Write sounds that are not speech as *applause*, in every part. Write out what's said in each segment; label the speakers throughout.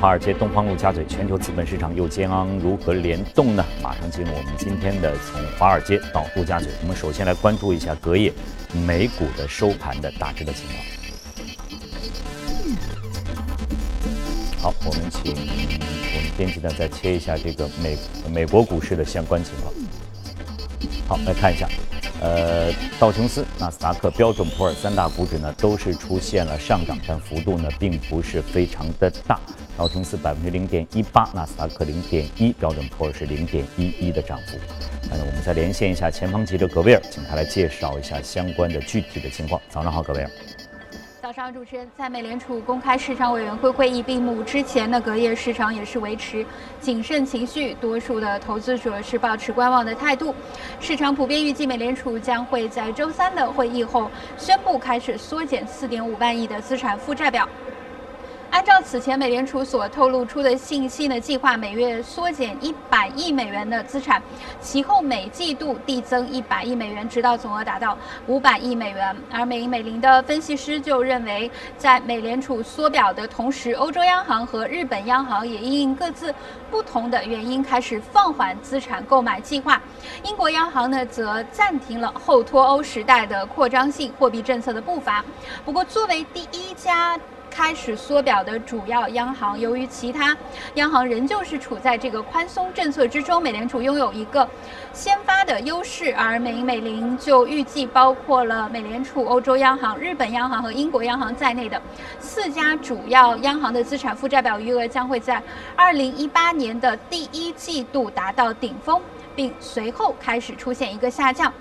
Speaker 1: 华尔街、东方陆家嘴，全球资本市场又将如何联动呢？马上进入我们今天的从华尔街到陆家嘴。我们首先来关注一下隔夜美股的收盘的大致的情况。好，我们请我们编辑呢再切一下这个美美国股市的相关情况。好，来看一下。呃，道琼斯、纳斯达克、标准普尔三大股指呢，都是出现了上涨，但幅度呢并不是非常的大。道琼斯百分之零点一八，纳斯达克零点一，标准普尔是零点一一的涨幅。那我们再连线一下前方记者葛威尔，请他来介绍一下相关的具体的情况。早上好，葛威尔。
Speaker 2: 早上，主持人在美联储公开市场委员会会议闭幕之前的隔夜市场也是维持谨慎情绪，多数的投资者是保持观望的态度。市场普遍预计美联储将会在周三的会议后宣布开始缩减4.5万亿的资产负债表。按照此前美联储所透露出的信息呢，计划每月缩减一百亿美元的资产，其后每季度递增一百亿美元，直到总额达到五百亿美元。而美银美林的分析师就认为，在美联储缩表的同时，欧洲央行和日本央行也因各自不同的原因开始放缓资产购买计划。英国央行呢，则暂停了后脱欧时代的扩张性货币政策的步伐。不过，作为第一家。开始缩表的主要央行，由于其他央行仍旧是处在这个宽松政策之中，美联储拥有一个先发的优势。而美银美林就预计，包括了美联储、欧洲央行、日本央行和英国央行在内的四家主要央行的资产负债表余额将会在二零一八年的第一季度达到顶峰，并随后开始出现一个下降。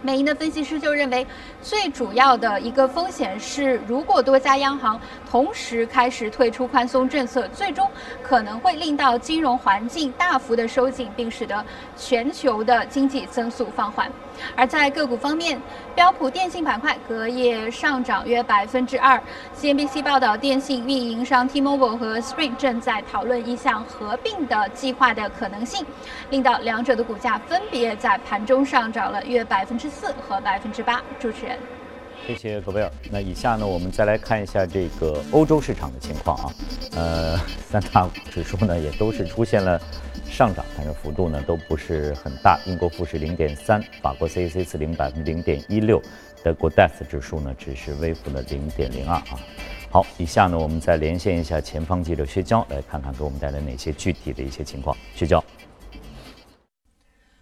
Speaker 2: 美银的分析师就认为，最主要的一个风险是，如果多家央行同时开始退出宽松政策，最终可能会令到金融环境大幅的收紧，并使得全球的经济增速放缓。而在个股方面，标普电信板块隔夜上涨约百分之二。CNBC 报道，电信运营商 T-Mobile 和 Sprint 正在讨论一项合并的计划的可能性，令到两者的股价分别在盘中上涨了约百分之四和百分之八。主持人。
Speaker 1: 谢谢格贝尔。那以下呢，我们再来看一下这个欧洲市场的情况啊。呃，三大指数呢也都是出现了上涨，但是幅度呢都不是很大。英国富时零点三，法国 CAC 四零百分之零点一六，德国 DAX 指数呢只是微幅的零点零二啊。好，以下呢我们再连线一下前方记者薛娇，来看看给我们带来哪些具体的一些情况。薛娇。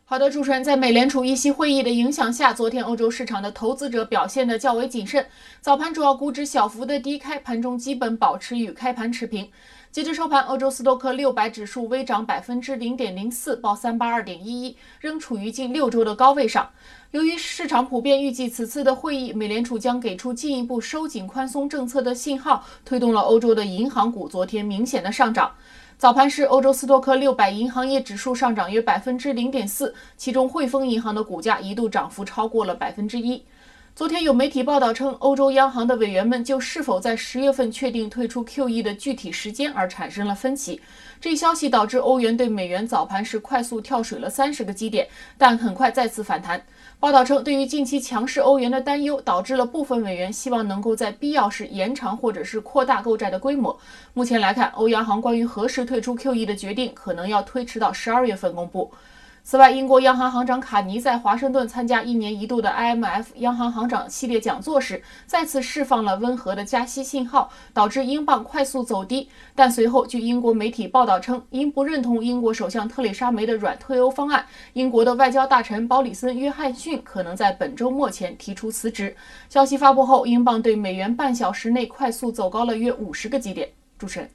Speaker 3: 好的，主持人，在美联储议息会议的影响下，昨天欧洲市场的投资者表现的较为谨慎。早盘主要股指小幅的低开，盘中基本保持与开盘持平。截至收盘，欧洲斯托克六百指数微涨百分之零点零四，报三八二点一一，仍处于近六周的高位上。由于市场普遍预计此次的会议，美联储将给出进一步收紧宽松政策的信号，推动了欧洲的银行股昨天明显的上涨。早盘时，欧洲斯托克六百银行业指数上涨约百分之零点四，其中汇丰银行的股价一度涨幅超过了百分之一。昨天有媒体报道称，欧洲央行的委员们就是否在十月份确定退出 QE 的具体时间而产生了分歧。这一消息导致欧元对美元早盘是快速跳水了三十个基点，但很快再次反弹。报道称，对于近期强势欧元的担忧，导致了部分委员希望能够在必要时延长或者是扩大购债的规模。目前来看，欧央行关于何时退出 QE 的决定可能要推迟到十二月份公布。此外，英国央行行长卡尼在华盛顿参加一年一度的 IMF 央行行长系列讲座时，再次释放了温和的加息信号，导致英镑快速走低。但随后，据英国媒体报道称，因不认同英国首相特蕾莎梅的软退欧方案，英国的外交大臣鲍里森·约翰逊可能在本周末前提出辞职。消息发布后，英镑对美元半小时内快速走高了约五十个基点。主持人，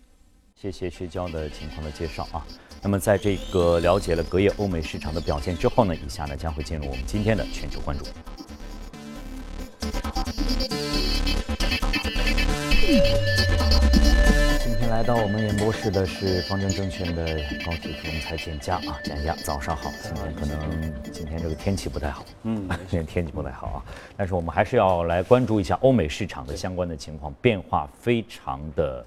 Speaker 1: 谢谢薛娇的情况的介绍啊。那么，在这个了解了隔夜欧美市场的表现之后呢，以下呢将会进入我们今天的全球关注。今天来到我们演播室的是方正证券的高级副总裁简佳啊，简佳，早上好。今天可能今天这个天气不太好，嗯，*laughs* 今天天气不太好啊，但是我们还是要来关注一下欧美市场的相关的情况，变化非常的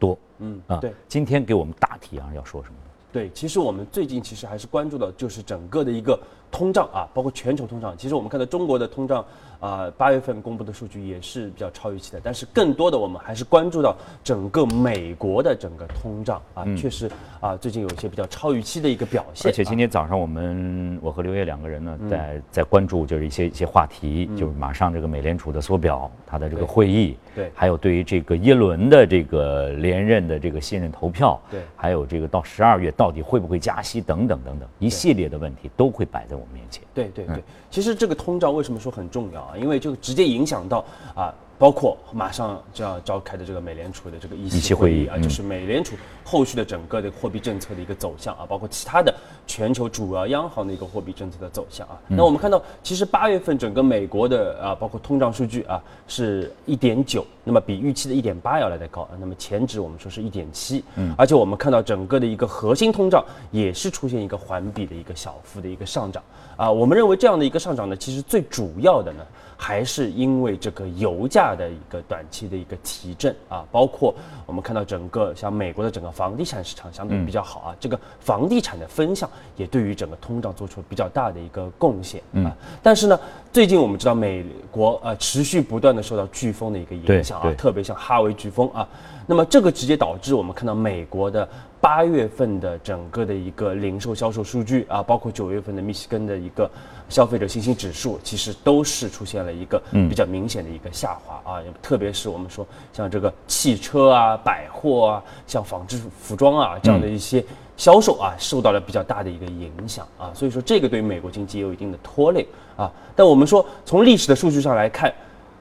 Speaker 1: 多，嗯啊，对，今天给我们大体上要说什么？
Speaker 4: 对，其实我们最近其实还是关注的，就是整个的一个通胀啊，包括全球通胀。其实我们看到中国的通胀。啊，八月份公布的数据也是比较超预期的，但是更多的我们还是关注到整个美国的整个通胀啊，确实啊，最近有一些比较超预期的一个表现。
Speaker 1: 而且今天早上我们我和刘烨两个人呢，在在关注就是一些一些话题，就是马上这个美联储的缩表，它的这个会议，
Speaker 4: 对，
Speaker 1: 还有对于这个耶伦的这个连任的这个信任投票，
Speaker 4: 对，
Speaker 1: 还有这个到十二月到底会不会加息等等等等一系列的问题都会摆在我们面前。
Speaker 4: 对对对，其实这个通胀为什么说很重要啊？因为就直接影响到啊，包括马上就要召开的这个美联储的这个议息会议啊，就是美联储后续的整个的货币政策的一个走向啊，包括其他的全球主要央行的一个货币政策的走向啊。那我们看到，其实八月份整个美国的啊，包括通胀数据啊，是一点九，那么比预期的一点八要来的高啊。那么前值我们说是一点七，嗯，而且我们看到整个的一个核心通胀也是出现一个环比的一个小幅的一个上涨啊。我们认为这样的一个上涨呢，其实最主要的呢。还是因为这个油价的一个短期的一个提振啊，包括我们看到整个像美国的整个房地产市场相对比较好啊，这个房地产的分项也对于整个通胀做出了比较大的一个贡献啊。但是呢，最近我们知道美国呃持续不断的受到飓风的一个影响啊，特别像哈维飓风啊，那么这个直接导致我们看到美国的八月份的整个的一个零售销售数据啊，包括九月份的密西根的一个。消费者信心指数其实都是出现了一个比较明显的一个下滑啊，特别是我们说像这个汽车啊、百货啊、像纺织服装啊这样的一些销售啊，受到了比较大的一个影响啊，所以说这个对于美国经济也有一定的拖累啊。但我们说从历史的数据上来看，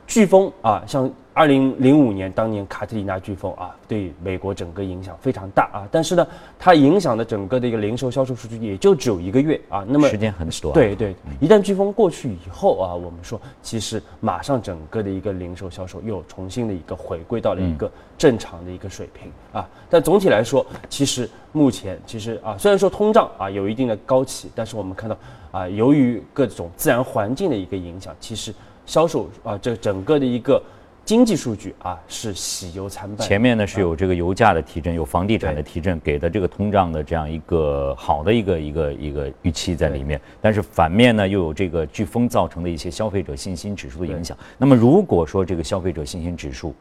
Speaker 4: 飓风啊，像。二零零五年，当年卡特里娜飓风啊，对美国整个影响非常大啊。但是呢，它影响的整个的一个零售销售数据也就只有一个月啊。那么
Speaker 1: 时间很短。
Speaker 4: 对对，一旦飓风过去以后啊，我们说其实马上整个的一个零售销售又重新的一个回归到了一个正常的一个水平啊。但总体来说，其实目前其实啊，虽然说通胀啊有一定的高企，但是我们看到啊，由于各种自然环境的一个影响，其实销售啊这整个的一个。经济数据啊是喜忧参半。
Speaker 1: 前面呢是有这个油价的提振，有房地产的提振，给的这个通胀的这样一个好的一个一个一个预期在里面。但是反面呢又有这个飓风造成的一些消费者信心指数的影响。那么如果说这个消费者信心指数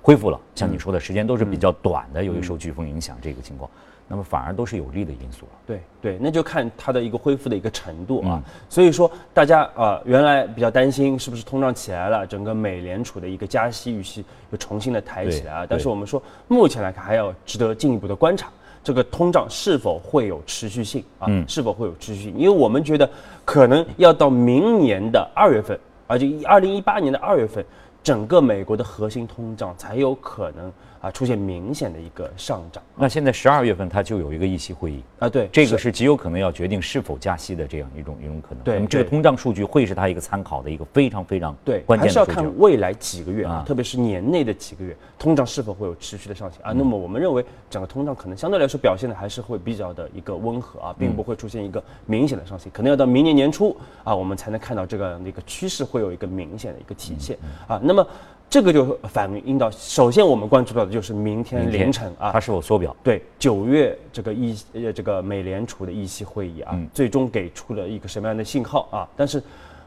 Speaker 1: 恢复了，像你说的时间都是比较短的，由于受飓风影响这个情况。那么反而都是有利的因素了。
Speaker 4: 对对，那就看它的一个恢复的一个程度啊。所以说，大家啊，原来比较担心是不是通胀起来了，整个美联储的一个加息预期又重新的抬起来啊。但是我们说，目前来看还要值得进一步的观察，这个通胀是否会有持续性啊？是否会有持续性？因为我们觉得可能要到明年的二月份，而且二零一八年的二月份，整个美国的核心通胀才有可能。啊，出现明显的一个上涨。
Speaker 1: 那现在十二月份它就有一个议息会议
Speaker 4: 啊，对，
Speaker 1: 这个是极有可能要决定是否加息的这样一种一种可能。
Speaker 4: 对，
Speaker 1: 那么这个通胀数据会是它一个参考的一个非常非常
Speaker 4: 对
Speaker 1: 关键的
Speaker 4: 数据。还是要看未来几个月啊，特别是年内的几个月，通胀是否会有持续的上行啊？那么我们认为整个通胀可能相对来说表现的还是会比较的一个温和啊，并不会出现一个明显的上行，可能要到明年年初啊，我们才能看到这个那个趋势会有一个明显的一个体现啊。那么。这个就反映到，首先我们关注到的就是明天凌晨啊，
Speaker 1: 它是否缩表？
Speaker 4: 对，九月这个议呃这个美联储的议息会议啊，最终给出了一个什么样的信号啊？但是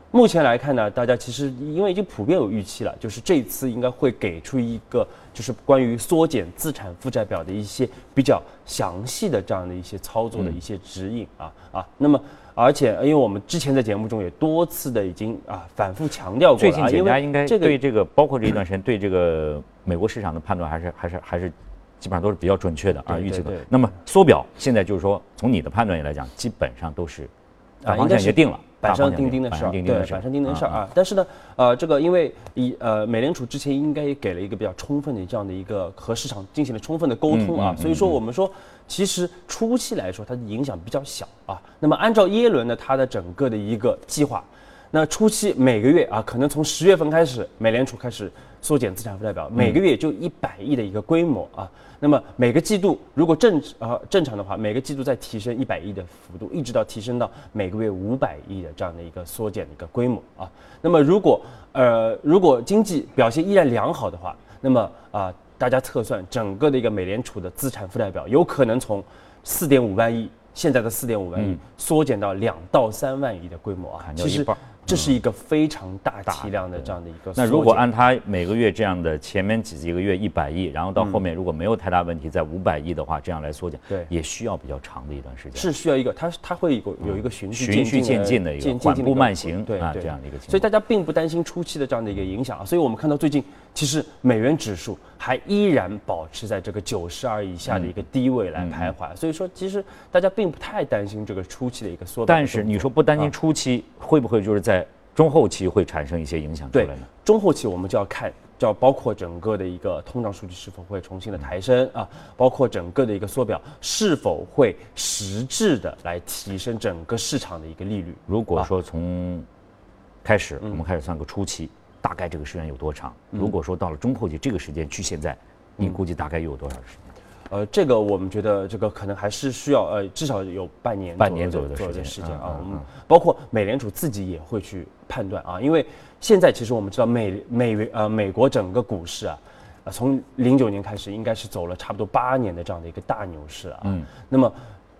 Speaker 4: 目前来看呢，大家其实因为已经普遍有预期了，就是这次应该会给出一个就是关于缩减资产负债表的一些比较详细的这样的一些操作的一些指引啊啊，那么。而且，因为我们之前在节目中也多次的已经啊反复强调过，
Speaker 1: 最近大家应该对这个包括这一段时间对这个美国市场的判断还是还是还是基本上都是比较准确的啊预期的。那么缩表现在就是说从你的判断也来讲，基本上都是啊方向已经定了。
Speaker 4: 板上钉钉的事儿，对，板上钉钉的事儿啊。但是呢，呃，这个因为以呃，美联储之前应该也给了一个比较充分的这样的一个和市场进行了充分的沟通啊，所以说我们说，其实初期来说它的影响比较小啊。那么按照耶伦的他的整个的一个计划，那初期每个月啊，可能从十月份开始，美联储开始缩减资产负债表，每个月就一百亿的一个规模啊。那么每个季度如果正呃正常的话，每个季度再提升一百亿的幅度，一直到提升到每个月五百亿的这样的一个缩减的一个规模啊。那么如果呃如果经济表现依然良好的话，那么啊大家测算整个的一个美联储的资产负债表有可能从四点五万亿现在的四点五万亿缩减到两到三万亿的规模啊。
Speaker 1: 其实
Speaker 4: 这是一个非常大体量的这样的一个。
Speaker 1: 那如果按它每个月这样的前面几几个月一百亿，然后到后面如果没有太大问题，在五百亿的话，这样来缩减，
Speaker 4: 对，
Speaker 1: 也需要比较长的一段时间。
Speaker 4: 是需要一个，它它会有有一个循序
Speaker 1: 循序渐进的一个缓步慢行
Speaker 4: 对
Speaker 1: 啊这样的一个情况。
Speaker 4: 所以大家并不担心初期的这样的一个影响啊。所以我们看到最近其实美元指数还依然保持在这个九十二以下的一个低位来徘徊。所以说其实大家并不太担心这个初期的一个缩表
Speaker 1: 但是你说不担心初期会不会就是在？中后期会产生一些影响出来呢？
Speaker 4: 中后期我们就要看，就要包括整个的一个通胀数据是否会重新的抬升啊，包括整个的一个缩表是否会实质的来提升整个市场的一个利率。
Speaker 1: 如果说从开始我们开始算个初期，大概这个时间有多长？如果说到了中后期，这个时间距现在，你估计大概又有多少时间？
Speaker 4: 呃，这个我们觉得这个可能还是需要呃，至少有半年
Speaker 1: 半年左右
Speaker 4: 的
Speaker 1: 时间时间
Speaker 4: 啊。我们包括美联储自己也会去判断啊，因为现在其实我们知道美美呃美国整个股市啊，从零九年开始应该是走了差不多八年的这样的一个大牛市啊。嗯。那么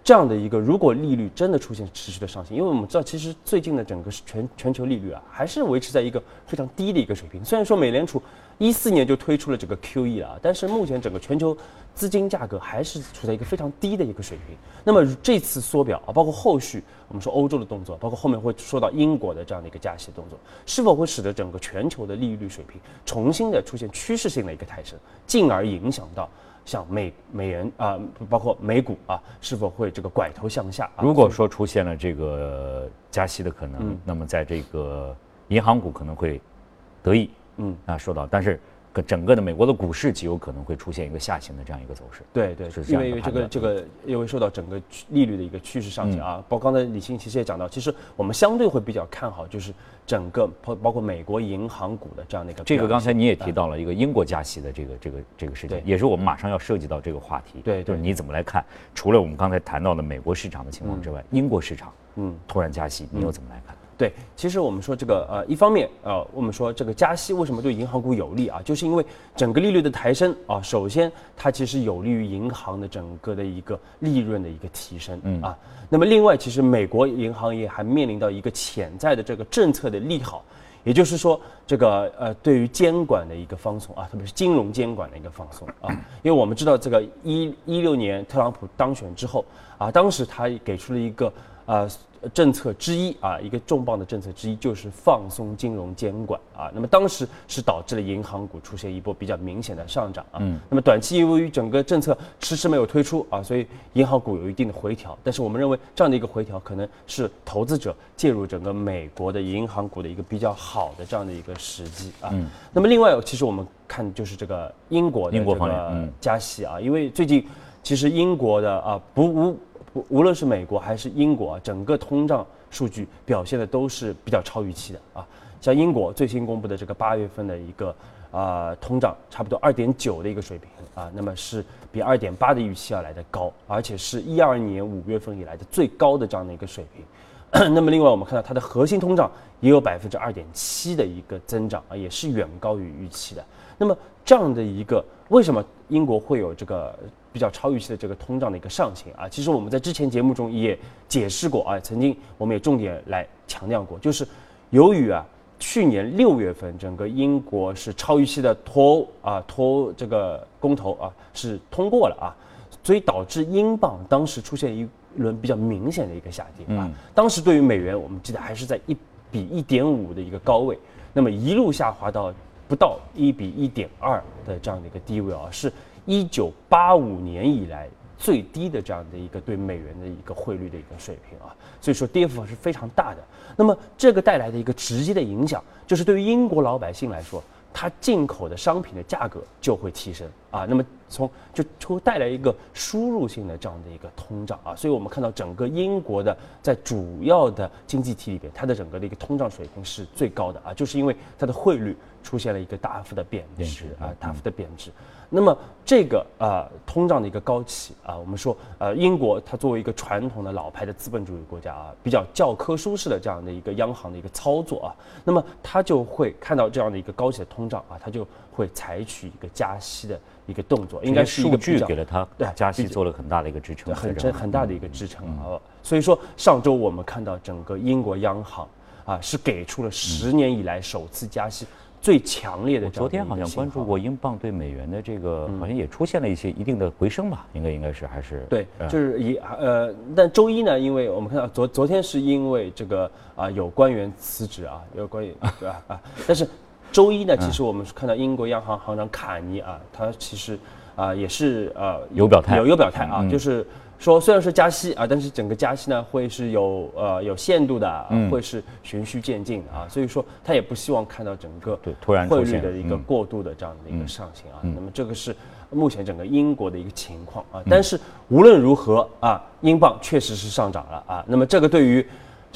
Speaker 4: 这样的一个如果利率真的出现持续的上行，因为我们知道其实最近的整个全全球利率啊，还是维持在一个非常低的一个水平。虽然说美联储一四年就推出了这个 QE 了，但是目前整个全球资金价格还是处在一个非常低的一个水平。那么这次缩表啊，包括后续我们说欧洲的动作，包括后面会说到英国的这样的一个加息动作，是否会使得整个全球的利率水平重新的出现趋势性的一个抬升，进而影响到像美美元啊，包括美股啊，是否会这个拐头向下？
Speaker 1: 如果说出现了这个加息的可能，那么在这个银行股可能会得益。嗯啊，受到，但是个整个的美国的股市极有可能会出现一个下行的这样一个走势。
Speaker 4: 对对，是因为这个这个因为受到整个利率的一个趋势上行啊，包括刚才李欣其实也讲到，其实我们相对会比较看好，就是整个包包括美国银行股的这样的一个。
Speaker 1: 这个刚才你也提到了一个英国加息的这个这个这个事情，也是我们马上要涉及到这个话题。
Speaker 4: 对，
Speaker 1: 就是你怎么来看？除了我们刚才谈到的美国市场的情况之外，英国市场嗯突然加息，你又怎么来看？
Speaker 4: 对，其实我们说这个呃，一方面呃，我们说这个加息为什么对银行股有利啊？就是因为整个利率的抬升啊，首先它其实有利于银行的整个的一个利润的一个提升嗯啊。那么另外，其实美国银行业还面临到一个潜在的这个政策的利好，也就是说这个呃，对于监管的一个放松啊，特别是金融监管的一个放松啊。*clears throat* 因为我们知道这个一一六年特朗普当选之后啊，当时他给出了一个呃。政策之一啊，一个重磅的政策之一就是放松金融监管啊。那么当时是导致了银行股出现一波比较明显的上涨啊。嗯。那么短期由于整个政策迟迟没有推出啊，所以银行股有一定的回调。但是我们认为这样的一个回调可能是投资者介入整个美国的银行股的一个比较好的这样的一个时机啊。嗯。那么另外，其实我们看就是这个英国的这个加息啊，因为最近其实英国的啊不无。无论是美国还是英国，整个通胀数据表现的都是比较超预期的啊。像英国最新公布的这个八月份的一个啊通胀，差不多二点九的一个水平啊，那么是比二点八的预期要来的高，而且是一二年五月份以来的最高的这样的一个水平。*coughs* 那么另外我们看到它的核心通胀也有百分之二点七的一个增长啊，也是远高于预期的。那么这样的一个为什么英国会有这个？比较超预期的这个通胀的一个上行啊，其实我们在之前节目中也解释过啊，曾经我们也重点来强调过，就是由于啊去年六月份整个英国是超预期的脱欧啊脱欧这个公投啊是通过了啊，所以导致英镑当时出现一轮比较明显的一个下跌啊，当时对于美元我们记得还是在一比一点五的一个高位，那么一路下滑到不到一比一点二的这样的一个低位啊是。一九八五年以来最低的这样的一个对美元的一个汇率的一个水平啊，所以说跌幅是非常大的。那么这个带来的一个直接的影响，就是对于英国老百姓来说，它进口的商品的价格就会提升啊。那么从就就带来一个输入性的这样的一个通胀啊。所以我们看到整个英国的在主要的经济体里边，它的整个的一个通胀水平是最高的啊，就是因为它的汇率出现了一个大幅的贬值啊，大幅的贬值。那么这个呃通胀的一个高企啊，我们说呃英国它作为一个传统的老牌的资本主义国家啊，比较教科书式的这样的一个央行的一个操作啊，那么它就会看到这样的一个高企的通胀啊，它就会采取一个加息的一个动作，应该是
Speaker 1: 数据给了它对加息做了很大的一个支撑，
Speaker 4: 很很很大的一个支撑啊。所以说上周我们看到整个英国央行啊，是给出了十年以来首次加息。最强烈的。
Speaker 1: 昨天好像关注过英镑对美元的这个，好像也出现了一些一定的回升吧？应该应该是还是
Speaker 4: 对，就是一呃，但周一呢，因为我们看到昨昨天是因为这个啊有官员辞职啊，有官员 *laughs* 对吧啊？但是周一呢，其实我们是看到英国央行行长卡尼啊，他其实啊也是呃
Speaker 1: 有表态，
Speaker 4: 有有表态啊，就是。说虽然说加息啊，但是整个加息呢会是有呃有限度的，会是循序渐进啊，所以说他也不希望看到整个
Speaker 1: 对突然
Speaker 4: 汇率的一个过度的这样的一个上行啊。那么这个是目前整个英国的一个情况啊。但是无论如何啊，英镑确实是上涨了啊。那么这个对于。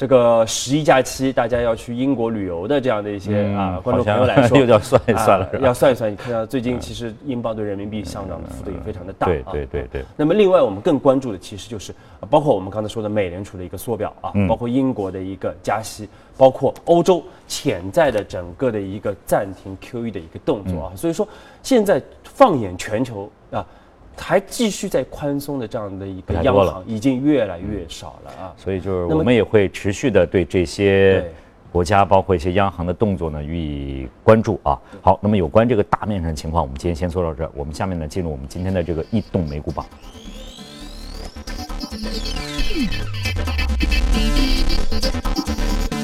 Speaker 4: 这个十一假期，大家要去英国旅游的这样的一些啊观众朋友来说，*laughs*
Speaker 1: 又要算一算了，
Speaker 4: 要算一算。你看到最近其实英镑对人民币上涨的幅度也非常的大
Speaker 1: 啊。对对对对。
Speaker 4: 那么另外我们更关注的其实就是包括我们刚才说的美联储的一个缩表啊，包括英国的一个加息，包括欧洲潜在的整个的一个暂停 QE 的一个动作啊。所以说现在放眼全球啊。还继续在宽松的这样的一个央行已经越来越少了啊，
Speaker 1: 所以就是我们也会持续的对这些国家，包括一些央行的动作呢予以关注啊。好，那么有关这个大面上的情况，我们今天先说到这儿。我们下面呢进入我们今天的这个异动美股榜，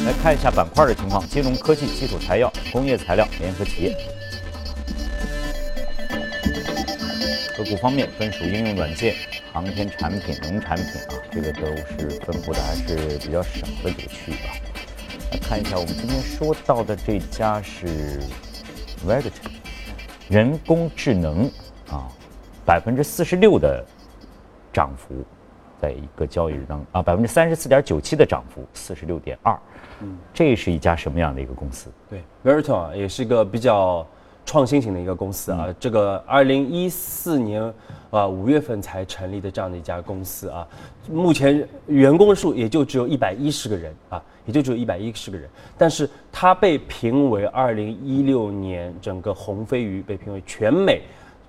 Speaker 1: 来看一下板块的情况：金融科技、基础材料、工业材料、联合企业。个股方面分属应用软件、航天产品、农产品啊，这个都是分布的还是比较少的这个区域吧。来看一下，我们今天说到的这家是 Vegeton，人工智能啊，百分之四十六的涨幅，在一个交易日当啊，百分之三十四点九七的涨幅，四十六点二。嗯，这是一家什么样的一个公司？
Speaker 4: 对，Vegeton 啊，也是一个比较。创新型的一个公司啊，这个二零一四年啊五月份才成立的这样的一家公司啊，目前员工数也就只有一百一十个人啊，也就只有一百一十个人，但是它被评为二零一六年整个红飞鱼被评为全美。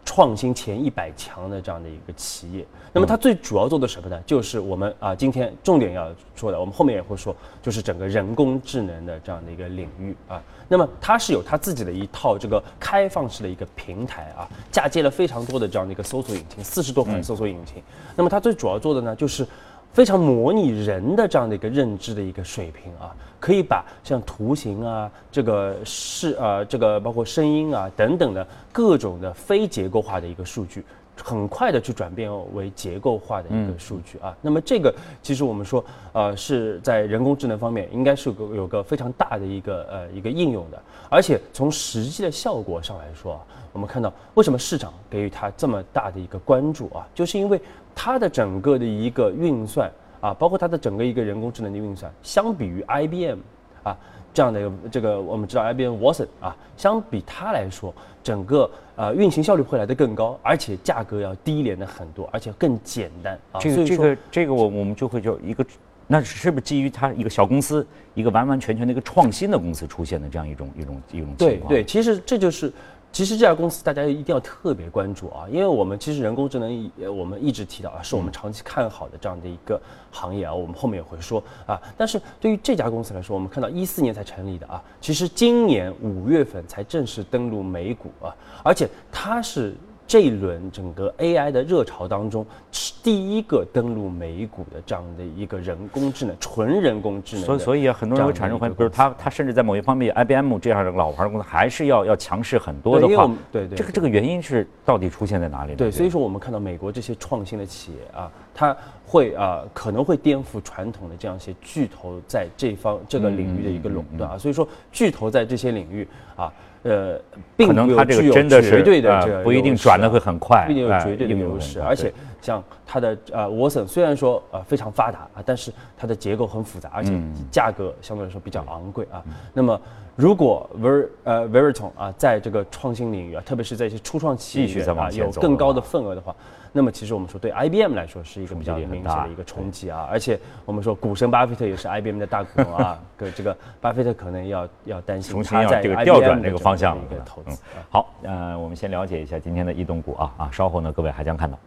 Speaker 4: 创新前一百强的这样的一个企业，那么它最主要做的什么呢？就是我们啊今天重点要说的，我们后面也会说，就是整个人工智能的这样的一个领域啊。那么它是有它自己的一套这个开放式的一个平台啊，嫁接了非常多的这样的一个搜索引擎，四十多款搜索引擎。那么它最主要做的呢，就是。非常模拟人的这样的一个认知的一个水平啊，可以把像图形啊、这个视啊、这个包括声音啊等等的各种的非结构化的一个数据，很快的去转变为结构化的一个数据啊。那么这个其实我们说，呃，是在人工智能方面应该是个有个非常大的一个呃一个应用的，而且从实际的效果上来说啊，我们看到为什么市场给予它这么大的一个关注啊，就是因为。它的整个的一个运算啊，包括它的整个一个人工智能的运算，相比于 IBM 啊这样的一个这个，我们知道 IBM Watson 啊，相比它来说，整个呃运行效率会来得更高，而且价格要低廉的很多，而且更简单啊。
Speaker 1: 这个这个这个，我我们就会就一个，那是不是基于它一个小公司，一个完完全全的一个创新的公司出现的这样一种一种一种情况？
Speaker 4: 对对，其实这就是。其实这家公司大家一定要特别关注啊，因为我们其实人工智能，我们一直提到啊，是我们长期看好的这样的一个行业啊，我们后面也会说啊。但是对于这家公司来说，我们看到一四年才成立的啊，其实今年五月份才正式登陆美股啊，而且它是。这一轮整个 AI 的热潮当中，是第一个登陆美股的这样的一个人工智能，纯人工智能。
Speaker 1: 所以，所以啊，很多人会产生怀疑，比如他，他甚至在某一方面，IBM 这样的老牌的公司还是要要强势很多的话，
Speaker 4: 对对，
Speaker 1: 这个这个原因是到底出现在哪里？
Speaker 4: 对，所以说我们看到美国这些创新的企业啊，它会啊可能会颠覆传统的这样一些巨头在这方这个领域的一个垄断啊，所以说巨头在这些领域啊。呃，
Speaker 1: 可能它这个真的是
Speaker 4: 绝对的，这
Speaker 1: 不一定转的会很快，
Speaker 4: 并有绝对的优势。而且像它的呃 w a s o n 虽然说呃非常发达啊，但是它的结构很复杂，而且价格相对来说比较昂贵啊。那么如果 Ver 呃 Veritone 啊，在这个创新领域啊，特别是在一些初创企业啊，有更高的份额的话。那么其实我们说，对 IBM 来说是一个比较明显的一个冲击啊，而且我们说股神巴菲特也是 IBM 的大股东啊，跟 *laughs* 这个巴菲特可能要要担心
Speaker 1: 他在这个调转这个方向
Speaker 4: 一个投资。
Speaker 1: 好，呃，我们先了解一下今天的异动股啊啊，稍后呢各位还将看到。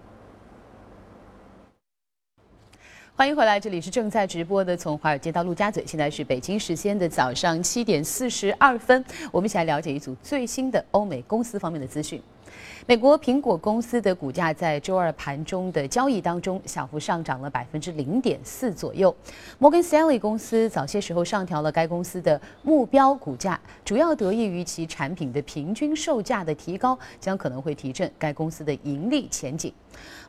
Speaker 5: 欢迎回来，这里是正在直播的，从华尔街到陆家嘴，现在是北京时间的早上七点四十二分，我们一起来了解一组最新的欧美公司方面的资讯。美国苹果公司的股价在周二盘中的交易当中小幅上涨了百分之零点四左右。摩根 l e y 公司早些时候上调了该公司的目标股价，主要得益于其产品的平均售价的提高，将可能会提振该公司的盈利前景。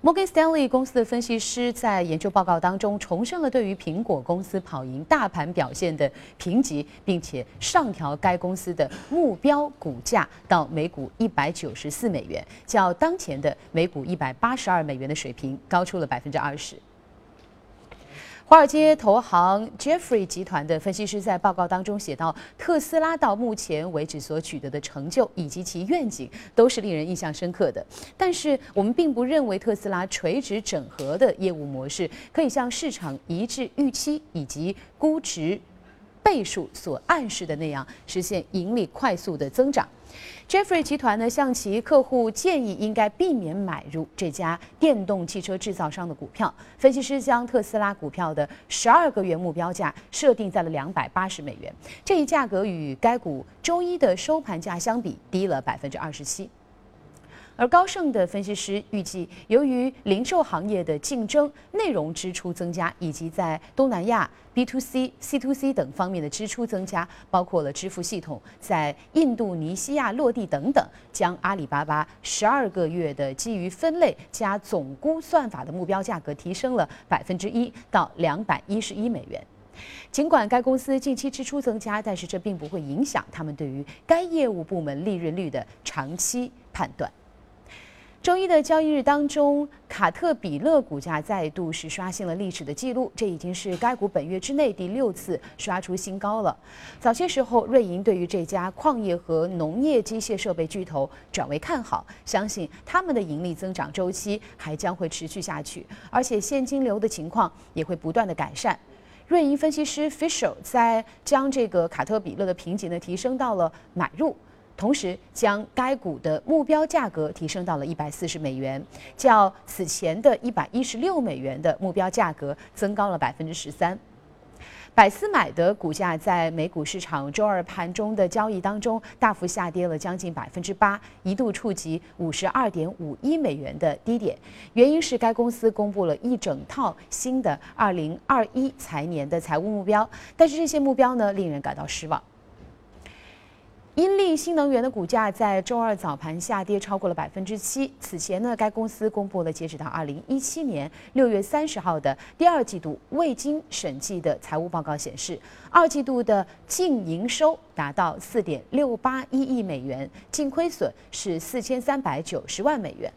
Speaker 5: 摩根 l e y 公司的分析师在研究报告当中重申了对于苹果公司跑赢大盘表现的评级，并且上调该公司的目标股价到每股一百九十四美元。较当前的每股一百八十二美元的水平高出了百分之二十。华尔街投行 Jeffrey 集团的分析师在报告当中写道：“特斯拉到目前为止所取得的成就以及其愿景都是令人印象深刻的。但是，我们并不认为特斯拉垂直整合的业务模式可以向市场一致预期以及估值倍数所暗示的那样实现盈利快速的增长。” Jeffrey 集团呢，向其客户建议应该避免买入这家电动汽车制造商的股票。分析师将特斯拉股票的十二个月目标价设定在了两百八十美元，这一价格与该股周一的收盘价相比低了百分之二十七。而高盛的分析师预计，由于零售行业的竞争、内容支出增加，以及在东南亚 B to C、C to C 等方面的支出增加，包括了支付系统在印度尼西亚落地等等，将阿里巴巴十二个月的基于分类加总估算法的目标价格提升了百分之一到两百一十一美元。尽管该公司近期支出增加，但是这并不会影响他们对于该业务部门利润率的长期判断。周一的交易日当中，卡特彼勒股价再度是刷新了历史的记录，这已经是该股本月之内第六次刷出新高了。早些时候，瑞银对于这家矿业和农业机械设备巨头转为看好，相信他们的盈利增长周期还将会持续下去，而且现金流的情况也会不断的改善。瑞银分析师 Fisher 在将这个卡特彼勒的评级呢提升到了买入。同时，将该股的目标价格提升到了一百四十美元，较此前的一百一十六美元的目标价格增高了百分之十三。百思买的股价在美股市场周二盘中的交易当中大幅下跌了将近百分之八，一度触及五十二点五一美元的低点。原因是该公司公布了一整套新的二零二一财年的财务目标，但是这些目标呢，令人感到失望。英利新能源的股价在周二早盘下跌超过了百分之七。此前呢，该公司公布了截止到二零一七年六月三十号的第二季度未经审计的财务报告，显示二季度的净营收达到四点六八一亿美元，净亏损是四千三百九十万美元。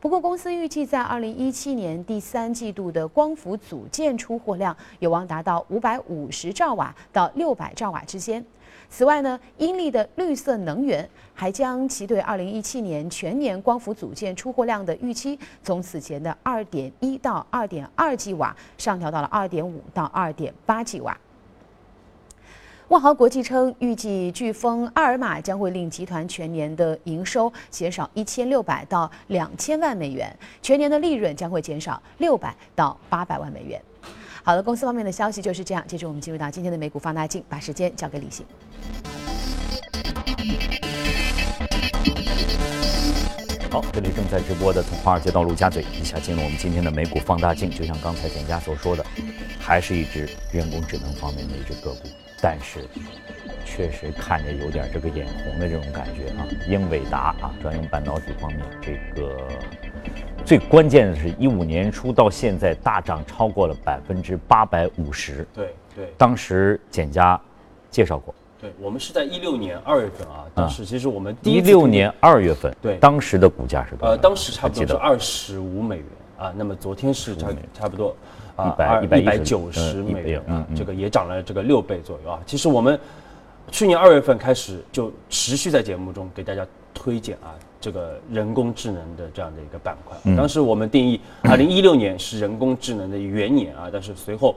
Speaker 5: 不过，公司预计在二零一七年第三季度的光伏组件出货量有望达到五百五十兆瓦到六百兆瓦之间。此外呢，英利的绿色能源还将其对二零一七年全年光伏组件出货量的预期从此前的二点一到二点二 G 瓦上调到了二点五到二点八 G 瓦。万豪国际称，预计飓风阿尔玛将会令集团全年的营收减少一千六百到两千万美元，全年的利润将会减少六百到八百万美元。好了，公司方面的消息就是这样。接着我们进入到今天的美股放大镜，把时间交给李欣。
Speaker 1: 好，这里正在直播的从华尔街到陆家嘴，一下进入我们今天的美股放大镜。就像刚才简家所说的，还是一只人工智能方面的一只个股，但是确实看着有点这个眼红的这种感觉啊。英伟达啊，专用半导体方面这个。最关键的是，一五年初到现在大涨超过了百分之八百五十。
Speaker 4: 对对，
Speaker 1: 当时简家介绍过。
Speaker 4: 对，我们是在一六年二月份啊，当时其实我们
Speaker 1: 一六年二月份，
Speaker 4: 对，
Speaker 1: 当时的股价是多少？呃，
Speaker 4: 当时差不多是二十五美元啊。那么昨天是差差不多
Speaker 1: 啊，一百一
Speaker 4: 百九十美元啊，这个也涨了这个六倍左右啊。其实我们去年二月份开始就持续在节目中给大家推荐啊。这个人工智能的这样的一个板块，当时我们定义二零一六年是人工智能的元年啊，但是随后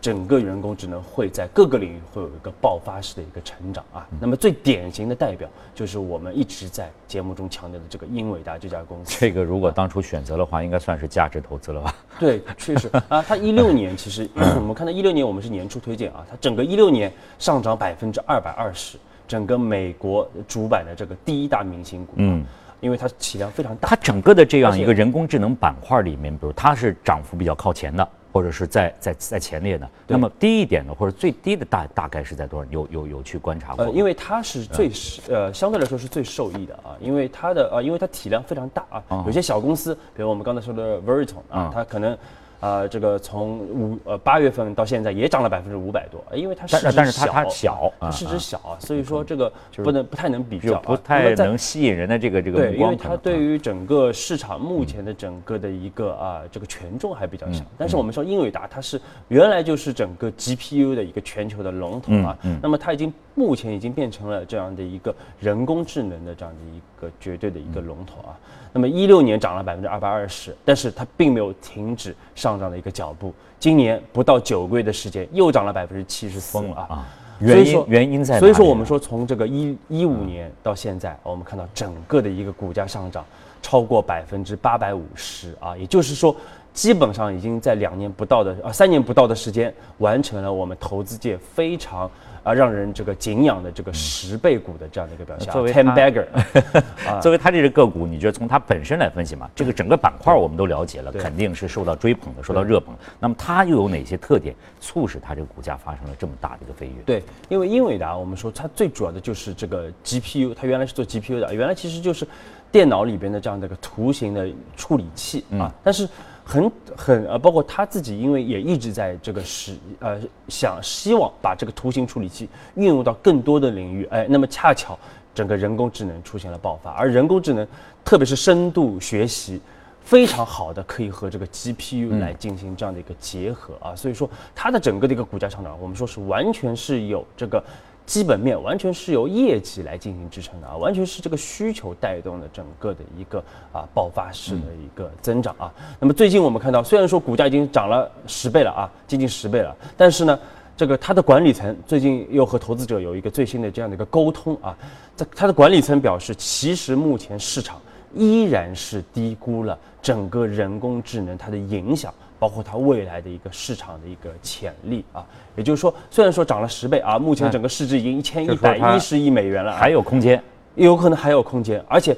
Speaker 4: 整个人工智能会在各个领域会有一个爆发式的一个成长啊。那么最典型的代表就是我们一直在节目中强调的这个英伟达这家公司。
Speaker 1: 这个如果当初选择的话，应该算是价值投资了吧？*laughs*
Speaker 4: 对，确实啊，它一六年其实 *coughs* 我们看到一六年我们是年初推荐啊，它整个一六年上涨百分之二百二十，整个美国主板的这个第一大明星股。嗯。因为它体量非常大，
Speaker 1: 它整个的这样一个人工智能板块里面，比如它是涨幅比较靠前的，或者是在在在前列的。那么低一点的或者最低的大大概是在多少？有有有去观察过？呃，
Speaker 4: 因为它是最呃相对来说是最受益的啊，因为它的呃因为它体量非常大啊，有些小公司，比如我们刚才说的 Veritone 啊，它可能。啊，这个从五呃八月份到现在也涨了百分之五百多，因为它市值
Speaker 1: 但是它它小，
Speaker 4: 市值小啊，所以说这个不能不太能比较，
Speaker 1: 不太能吸引人的这个这个
Speaker 4: 对，因为它对于整个市场目前的整个的一个啊这个权重还比较小。但是我们说英伟达它是原来就是整个 GPU 的一个全球的龙头啊，那么它已经目前已经变成了这样的一个人工智能的这样的一个绝对的一个龙头啊。那么一六年涨了百分之二百二十，但是它并没有停止上涨的一个脚步。今年不到九个月的时间，又涨了百分之七十四啊！
Speaker 1: 原因原因在
Speaker 4: 所以说我们说从这个一一五年到现在，我们看到整个的一个股价上涨超过百分之八百五十啊，也就是说，基本上已经在两年不到的啊三年不到的时间，完成了我们投资界非常。啊，让人这个敬仰的这个十倍股的这样的一个表现。
Speaker 1: 作为 ten bagger，*laughs* 作为它这只个股，你觉得从它本身来分析嘛？这个整个板块我们都了解了，肯定是受到追捧的，受到热捧。那么它又有哪些特点，促使它这个股价发生了这么大的一个飞跃？
Speaker 4: 对，因为英伟达，我们说它最主要的就是这个 GPU，它原来是做 GPU 的，原来其实就是电脑里边的这样的一个图形的处理器啊，但是。很很呃，包括他自己，因为也一直在这个使呃想希望把这个图形处理器运用到更多的领域，哎，那么恰巧整个人工智能出现了爆发，而人工智能特别是深度学习，非常好的可以和这个 GPU 来进行这样的一个结合啊，所以说它的整个的一个股价上涨，我们说是完全是有这个。基本面完全是由业绩来进行支撑的啊，完全是这个需求带动的整个的一个啊爆发式的一个增长啊。那么最近我们看到，虽然说股价已经涨了十倍了啊，接近十倍了，但是呢，这个它的管理层最近又和投资者有一个最新的这样的一个沟通啊，在它的管理层表示，其实目前市场依然是低估了整个人工智能它的影响。包括它未来的一个市场的一个潜力啊，也就是说，虽然说涨了十倍啊，目前整个市值已经一千一百一十亿美元了，
Speaker 1: 还有空间，
Speaker 4: 有可能还有空间，而且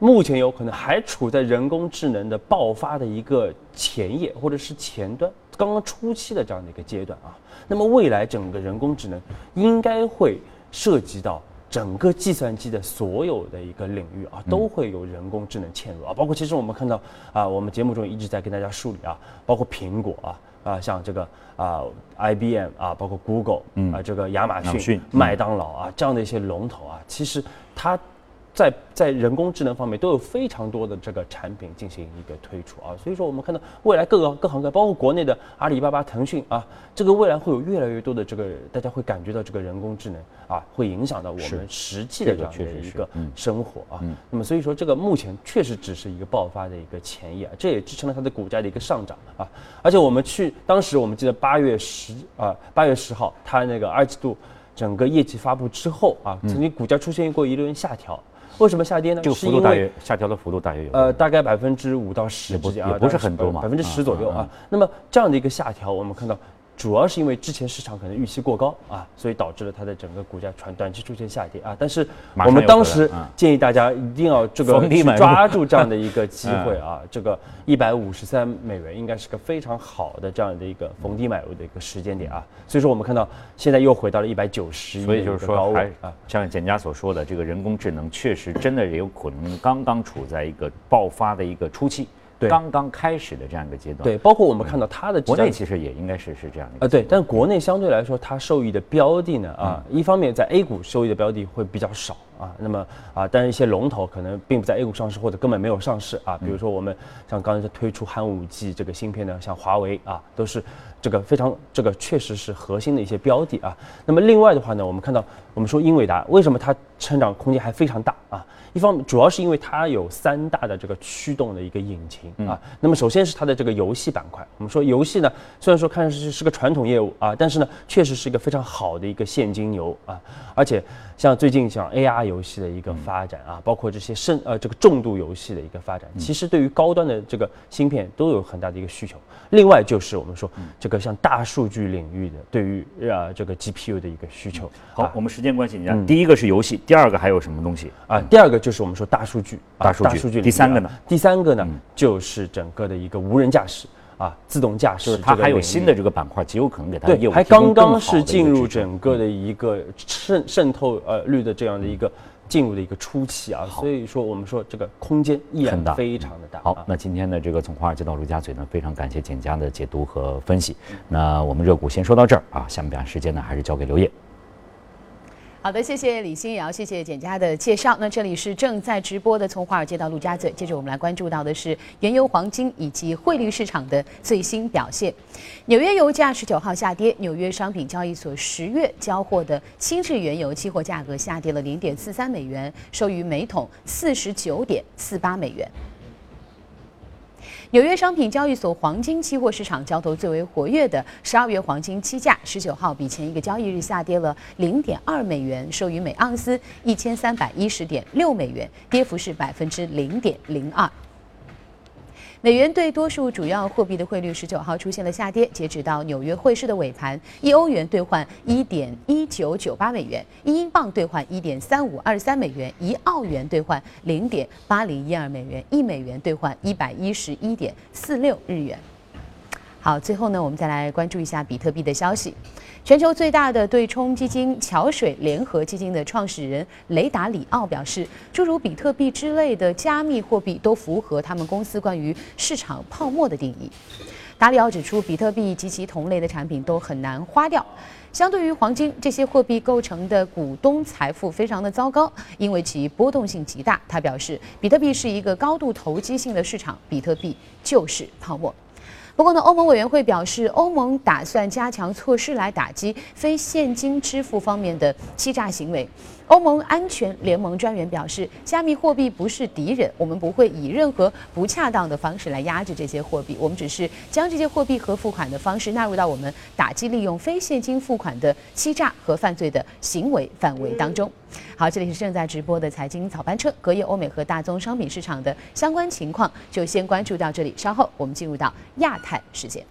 Speaker 4: 目前有可能还处在人工智能的爆发的一个前夜或者是前端，刚刚初期的这样的一个阶段啊。那么未来整个人工智能应该会涉及到。整个计算机的所有的一个领域啊，都会有人工智能嵌入啊，包括其实我们看到啊，我们节目中一直在跟大家梳理啊，包括苹果啊啊，像这个啊 IBM 啊，包括 Google 啊，这个亚马逊、麦当劳啊这样的一些龙头啊，其实它。在在人工智能方面都有非常多的这个产品进行一个推出啊，所以说我们看到未来各个各行各业，包括国内的阿里巴巴、腾讯啊，这个未来会有越来越多的这个大家会感觉到这个人工智能啊，会影响到我们实际的这样的一个生活啊。那么所以说这个目前确实只是一个爆发的一个前夜啊，这也支撑了它的股价的一个上涨啊。而且我们去当时我们记得八月十啊八月十号它那个二季度整个业绩发布之后啊，曾经股价出现过一轮下调。为什么下跌呢？
Speaker 1: 这个幅度大约下调的幅度大约有
Speaker 4: 呃，大概百分之五到十
Speaker 1: 之间啊，也不是很多嘛，
Speaker 4: 百分之十左右啊。那么这样的一个下调，我们看到。主要是因为之前市场可能预期过高啊，所以导致了它的整个股价短短期出现下跌啊。但是我们当时建议大家一定要这个抓住这样的一个机会 *laughs* 啊，这个一百五十三美元应该是个非常好的这样的一个逢低买入的一个时间点啊。所以说我们看到现在又回到了一百九十，
Speaker 1: 所以就是说还啊，像简家所说的，这个人工智能确实真的也有可能刚刚处在一个爆发的一个初期。刚刚开始的这样一个阶段，
Speaker 4: 对，包括我们看到它的
Speaker 1: 国内其实也应该是是这样的
Speaker 4: 啊，对，但国内相对来说它受益的标的呢啊，一方面在 A 股受益的标的会比较少啊。那么啊，但是一些龙头可能并不在 A 股上市，或者根本没有上市啊。比如说我们像刚才推出寒武纪这个芯片呢，像华为啊，都是这个非常这个确实是核心的一些标的啊。那么另外的话呢，我们看到我们说英伟达为什么它成长空间还非常大啊？一方面主要是因为它有三大的这个驱动的一个引擎啊。那么首先是它的这个游戏板块。我们说游戏呢，虽然说看上去是个传统业务啊，但是呢，确实是一个非常好的一个现金流啊。而且像最近像 AR 游戏的一个发展啊，包括这些深呃这个重度游戏的一个发展，其实对于高端的这个芯片都有很大的一个需求。另外就是我们说这个像大数据领域的对于啊这个 GPU 的一个需求。
Speaker 1: 好，我们时间关系，你看第一个是游戏，第二个还有什么东西
Speaker 4: 啊？第二个就是我们说大数据，
Speaker 1: 大数据。第三个呢？
Speaker 4: 第三个呢就是整个的一个无人驾驶啊，自动驾驶。
Speaker 1: 它还有新的这个板块，极有可能给它业务
Speaker 4: 还刚刚是进入整个的一个渗渗透呃率的这样的一个。进入的一个初期啊，所以说我们说这个空间依然非常的大。
Speaker 1: 好，那今天的这个从华尔街到陆家嘴呢，非常感谢简家的解读和分析。那我们热股先说到这儿啊，下面时间呢还是交给刘烨。
Speaker 5: 好的，谢谢李新瑶，谢谢简家的介绍。那这里是正在直播的，从华尔街到陆家嘴。接着我们来关注到的是原油、黄金以及汇率市场的最新表现。纽约油价十九号下跌，纽约商品交易所十月交货的轻质原油期货价格下跌了零点四三美元，收于每桶四十九点四八美元。纽约商品交易所黄金期货市场交投最为活跃的十二月黄金期价，十九号比前一个交易日下跌了零点二美元，收于每盎司一千三百一十点六美元，跌幅是百分之零点零二。美元对多数主要货币的汇率十九号出现了下跌，截止到纽约汇市的尾盘，一欧元兑换一点一九九八美元，一英镑兑换一点三五二三美元，一澳元兑换零点八零一二美元，一美元兑换一百一十一点四六日元。好，最后呢，我们再来关注一下比特币的消息。全球最大的对冲基金桥水联合基金的创始人雷达里奥表示，诸如比特币之类的加密货币都符合他们公司关于市场泡沫的定义。达里奥指出，比特币及其同类的产品都很难花掉。相对于黄金，这些货币构成的股东财富非常的糟糕，因为其波动性极大。他表示，比特币是一个高度投机性的市场，比特币就是泡沫。不过呢，欧盟委员会表示，欧盟打算加强措施来打击非现金支付方面的欺诈行为。欧盟安全联盟专员表示，加密货币不是敌人，我们不会以任何不恰当的方式来压制这些货币，我们只是将这些货币和付款的方式纳入到我们打击利用非现金付款的欺诈和犯罪的行为范围当中。好，这里是正在直播的财经早班车，隔夜欧美和大宗商品市场的相关情况就先关注到这里，稍后我们进入到亚太时间。